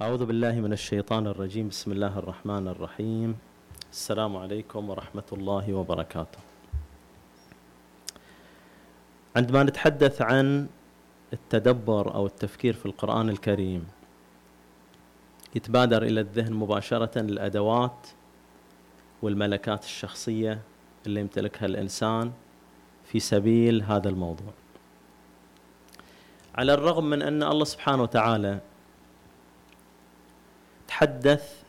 أعوذ بالله من الشيطان الرجيم. بسم الله الرحمن الرحيم. السلام عليكم ورحمة الله وبركاته. عندما نتحدث عن التدبر أو التفكير في القرآن الكريم يتبادر إلى الذهن مباشرة الأدوات والملكات الشخصية اللي يمتلكها الإنسان في سبيل هذا الموضوع. على الرغم من أن الله سبحانه وتعالى تحدث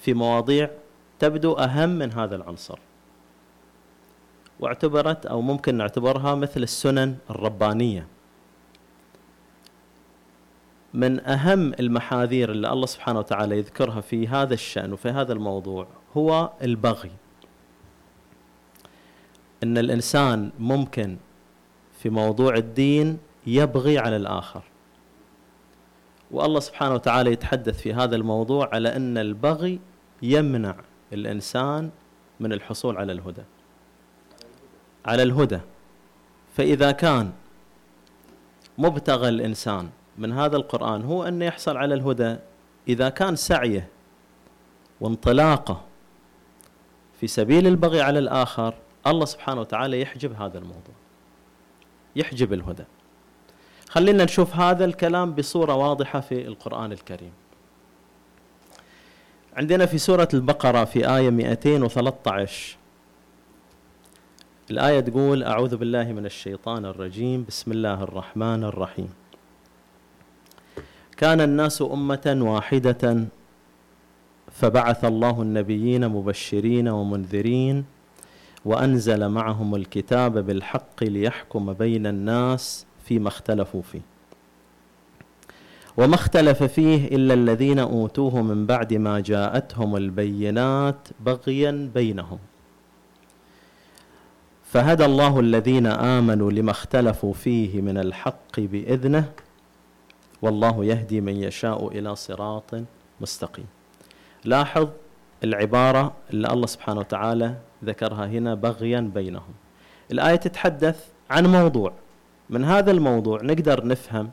في مواضيع تبدو أهم من هذا العنصر. واعتبرت أو ممكن نعتبرها مثل السنن الربانية. من أهم المحاذير اللي الله سبحانه وتعالى يذكرها في هذا الشأن وفي هذا الموضوع هو البغي. إن الإنسان ممكن في موضوع الدين يبغي على الآخر. والله سبحانه وتعالى يتحدث في هذا الموضوع على أن البغي يمنع الإنسان من الحصول على الهدى. على الهدى. فإذا كان مبتغى الإنسان من هذا القرآن هو أن يحصل على الهدى إذا كان سعيه وانطلاقه في سبيل البغي على الآخر الله سبحانه وتعالى يحجب هذا الموضوع. يحجب الهدى. خلينا نشوف هذا الكلام بصورة واضحة في القرآن الكريم. عندنا في سورة البقرة في آية 213 الآية تقول أعوذ بالله من الشيطان الرجيم. بسم الله الرحمن الرحيم. كان الناس أمة واحدة فبعث الله النبيين مبشرين ومنذرين وأنزل معهم الكتاب بالحق ليحكم بين الناس فيما اختلفوا فيه. وما اختلف فيه إلا الذين أوتوه من بعد ما جاءتهم البينات بغيا بينهم. فهدى الله الذين آمنوا لما اختلفوا فيه من الحق بإذنه والله يهدي من يشاء إلى صراط مستقيم. لاحظ العبارة اللي الله سبحانه وتعالى ذكرها هنا بغيا بينهم. الآية تتحدث عن موضوع من هذا الموضوع نقدر نفهم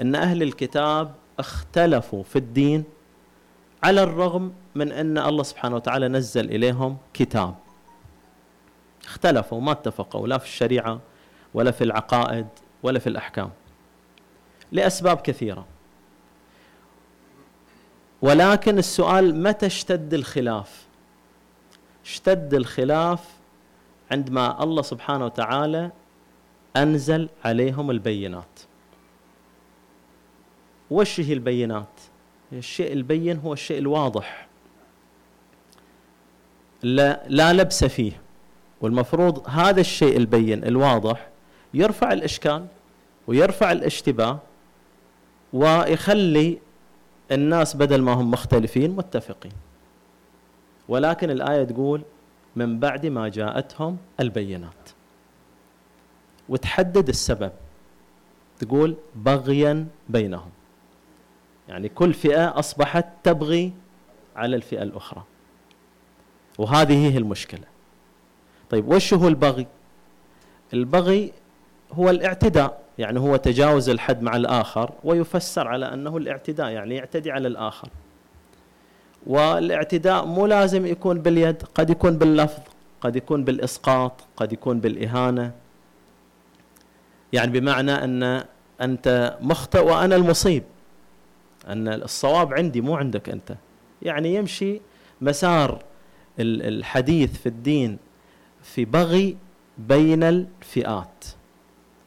أن أهل الكتاب اختلفوا في الدين على الرغم من أن الله سبحانه وتعالى نزل إليهم كتاب. اختلفوا ما اتفقوا لا في الشريعة ولا في العقائد ولا في الأحكام لأسباب كثيرة. ولكن السؤال متى اشتد الخلاف؟ اشتد الخلاف عندما الله سبحانه وتعالى أنزل عليهم البينات. وش هي البينات؟ الشيء البين هو الشيء الواضح. لا, لا لبس فيه. والمفروض هذا الشيء البين الواضح يرفع الإشكال ويرفع الاشتباه ويخلي الناس بدل ما هم مختلفين متفقين. ولكن الآية تقول من بعد ما جاءتهم البينات. وتحدد السبب. تقول بغيا بينهم. يعني كل فئة أصبحت تبغي على الفئة الأخرى. وهذه هي المشكلة. طيب وش هو البغي؟ البغي هو الاعتداء يعني هو تجاوز الحد مع الآخر ويفسر على أنه الاعتداء يعني يعتدي على الآخر. والاعتداء مو لازم يكون باليد قد يكون باللفظ قد يكون بالإسقاط قد يكون بالإهانة. يعني بمعنى أن أنت مخطئ وأنا المصيب. أن الصواب عندي مو عندك أنت. يعني يمشي مسار الحديث في الدين في بغي بين الفئات.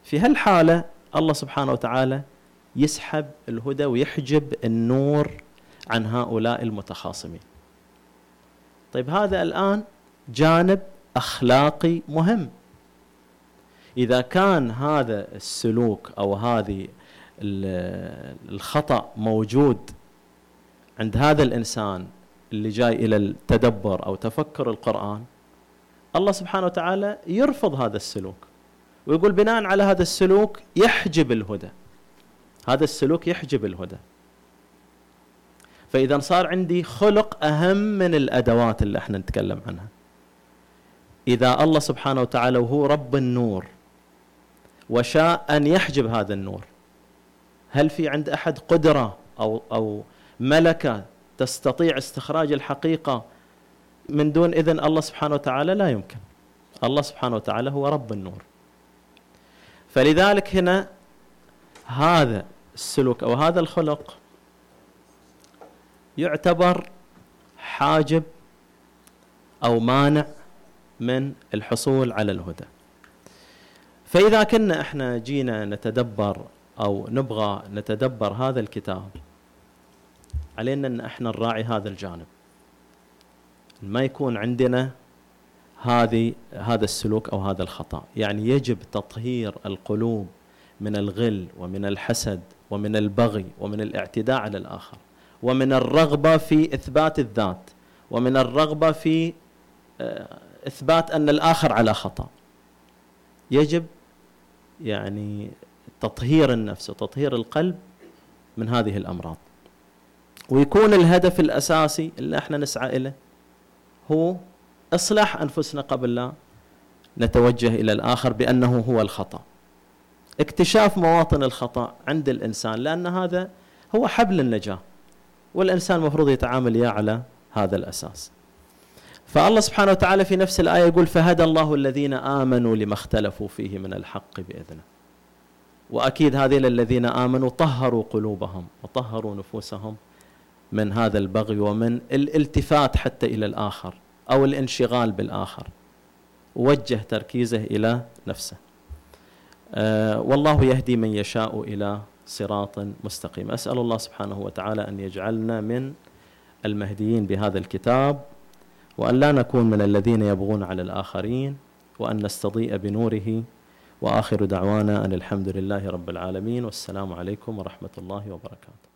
في هالحالة الله سبحانه وتعالى يسحب الهدى ويحجب النور عن هؤلاء المتخاصمين. طيب هذا الآن جانب أخلاقي مهم. إذا كان هذا السلوك أو هذه الخطأ موجود عند هذا الإنسان اللي جاي إلى التدبر أو تفكر القرآن الله سبحانه وتعالى يرفض هذا السلوك ويقول بناء على هذا السلوك يحجب الهدى. هذا السلوك يحجب الهدى. فإذا صار عندي خلق أهم من الأدوات اللي إحنا نتكلم عنها. إذا الله سبحانه وتعالى وهو رب النور وشاء أن يحجب هذا النور. هل في عند أحد قدرة أو أو ملكة تستطيع استخراج الحقيقة من دون إذن الله سبحانه وتعالى؟ لا يمكن. الله سبحانه وتعالى هو رب النور. فلذلك هنا هذا السلوك أو هذا الخلق يعتبر حاجب أو مانع من الحصول على الهدى. فإذا كنا إحنا جينا نتدبر أو نبغى نتدبر هذا الكتاب علينا إن إحنا نراعي هذا الجانب. ما يكون عندنا هذه هذا السلوك أو هذا الخطأ. يعني يجب تطهير القلوب من الغل ومن الحسد ومن البغي ومن الاعتداء على الآخر. ومن الرغبة في إثبات الذات. ومن الرغبة في آه، إثبات أن الآخر على خطأ. يجب يعني تطهير النفس وتطهير القلب من هذه الأمراض. ويكون الهدف الأساسي اللي إحنا نسعى إليه هو إصلاح أنفسنا قبل لا نتوجه إلى الآخر بأنه هو الخطأ. اكتشاف مواطن الخطأ عند الإنسان لأن هذا هو حبل النجاة والإنسان المفروض يتعامل يا على هذا الأساس. فالله سبحانه وتعالى في نفس الآية يقول فهدى الله الذين آمنوا لما اختلفوا فيه من الحق بإذنه. وأكيد هذين الذين آمنوا طهروا قلوبهم وطهروا نفوسهم من هذا البغي ومن الالتفات حتى إلى الآخر أو الانشغال بالآخر. وجه تركيزه إلى نفسه. آه والله يهدي من يشاء إلى صراط مستقيم. أسأل الله سبحانه وتعالى أن يجعلنا من المهديين بهذا الكتاب وأن لا نكون من الذين يبغون على الآخرين وأن نستضيء بنوره. وآخر دعوانا أن الحمد لله رب العالمين. والسلام عليكم ورحمة الله وبركاته.